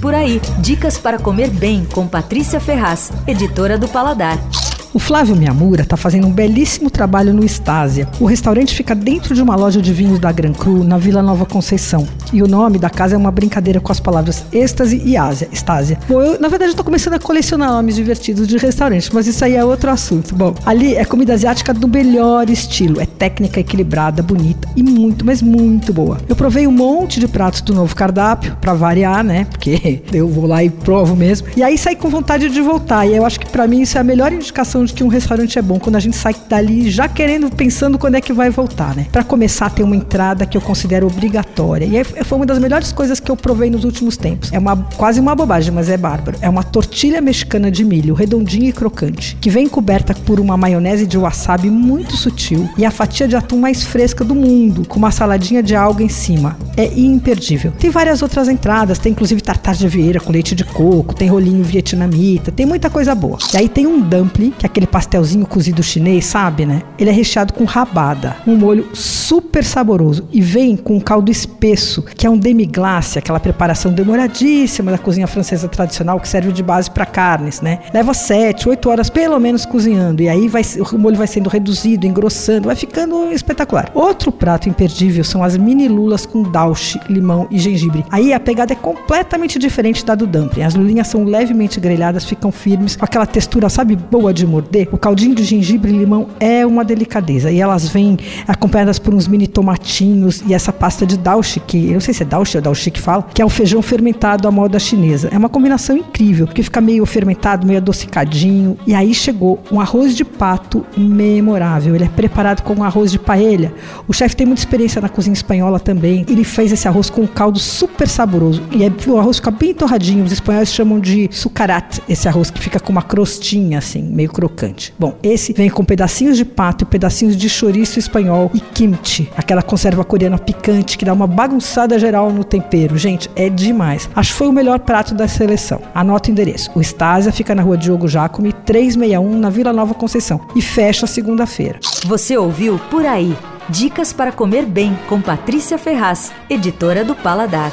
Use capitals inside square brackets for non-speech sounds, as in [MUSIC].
Por aí, dicas para comer bem com Patrícia Ferraz, editora do Paladar. O Flávio Miyamura está fazendo um belíssimo trabalho no Estásia. O restaurante fica dentro de uma loja de vinhos da Gran Cru, na Vila Nova Conceição. E o nome da casa é uma brincadeira com as palavras êxtase e Ásia, Estásia. Bom, eu, na verdade, estou começando a colecionar nomes divertidos de restaurante, mas isso aí é outro assunto. Bom, ali é comida asiática do melhor estilo. É técnica equilibrada, bonita e muito, mas muito boa. Eu provei um monte de pratos do novo cardápio, para variar, né? Porque [LAUGHS] eu vou lá e provo mesmo. E aí saí com vontade de voltar. E eu acho que para mim isso é a melhor indicação de que um restaurante é bom quando a gente sai dali já querendo, pensando quando é que vai voltar, né? Para começar, tem uma entrada que eu considero obrigatória. E foi uma das melhores coisas que eu provei nos últimos tempos. É uma quase uma bobagem, mas é bárbaro. É uma tortilha mexicana de milho, redondinha e crocante, que vem coberta por uma maionese de wasabi muito sutil e a fatia de atum mais fresca do mundo, com uma saladinha de alga em cima. É imperdível. Tem várias outras entradas, tem inclusive tartar de vieira com leite de coco, tem rolinho vietnamita, tem muita coisa boa. E aí tem um dumpling, que é aquele pastelzinho cozido chinês, sabe, né? Ele é recheado com rabada, um molho super saboroso e vem com um caldo espesso, que é um demi-glace, aquela preparação demoradíssima da cozinha francesa tradicional que serve de base para carnes, né? Leva 7, 8 horas pelo menos cozinhando e aí vai, o molho vai sendo reduzido, engrossando, vai ficando espetacular. Outro prato imperdível são as mini lulas com daoshi, limão e gengibre. Aí a pegada é completamente diferente da do dumpling. As lulinhas são levemente grelhadas, ficam firmes, com aquela textura, sabe, boa de morder. O caldinho de gengibre e limão é uma delicadeza e elas vêm acompanhadas por uns mini tomatinhos e essa pasta de daoshi, que eu não sei se é daoshi ou daoshi que fala, que é o feijão fermentado à moda chinesa. É uma combinação incrível, porque fica meio fermentado, meio adocicadinho. E aí chegou um arroz de pato memorável. Ele é preparado com um arroz de paella. O chefe tem muita experiência na cozinha espanhola também. Ele fez esse arroz com um caldo super saboroso. E é, o arroz fica bem torradinho. Os espanhóis chamam de sucarat, esse arroz que fica com uma crostinha assim, meio crocante. Bom, esse vem com pedacinhos de pato pedacinhos de chouriço espanhol e kimchi, aquela conserva coreana picante que dá uma bagunçada geral no tempero. Gente, é demais. Acho que foi o melhor prato da seleção. Anota o endereço. O Estásia fica na rua Diogo Jacome, 361, na Vila Nova Conceição. E fecha segunda-feira. Você ouviu Por Aí. Dicas para comer bem com Patrícia Ferraz, editora do Paladar.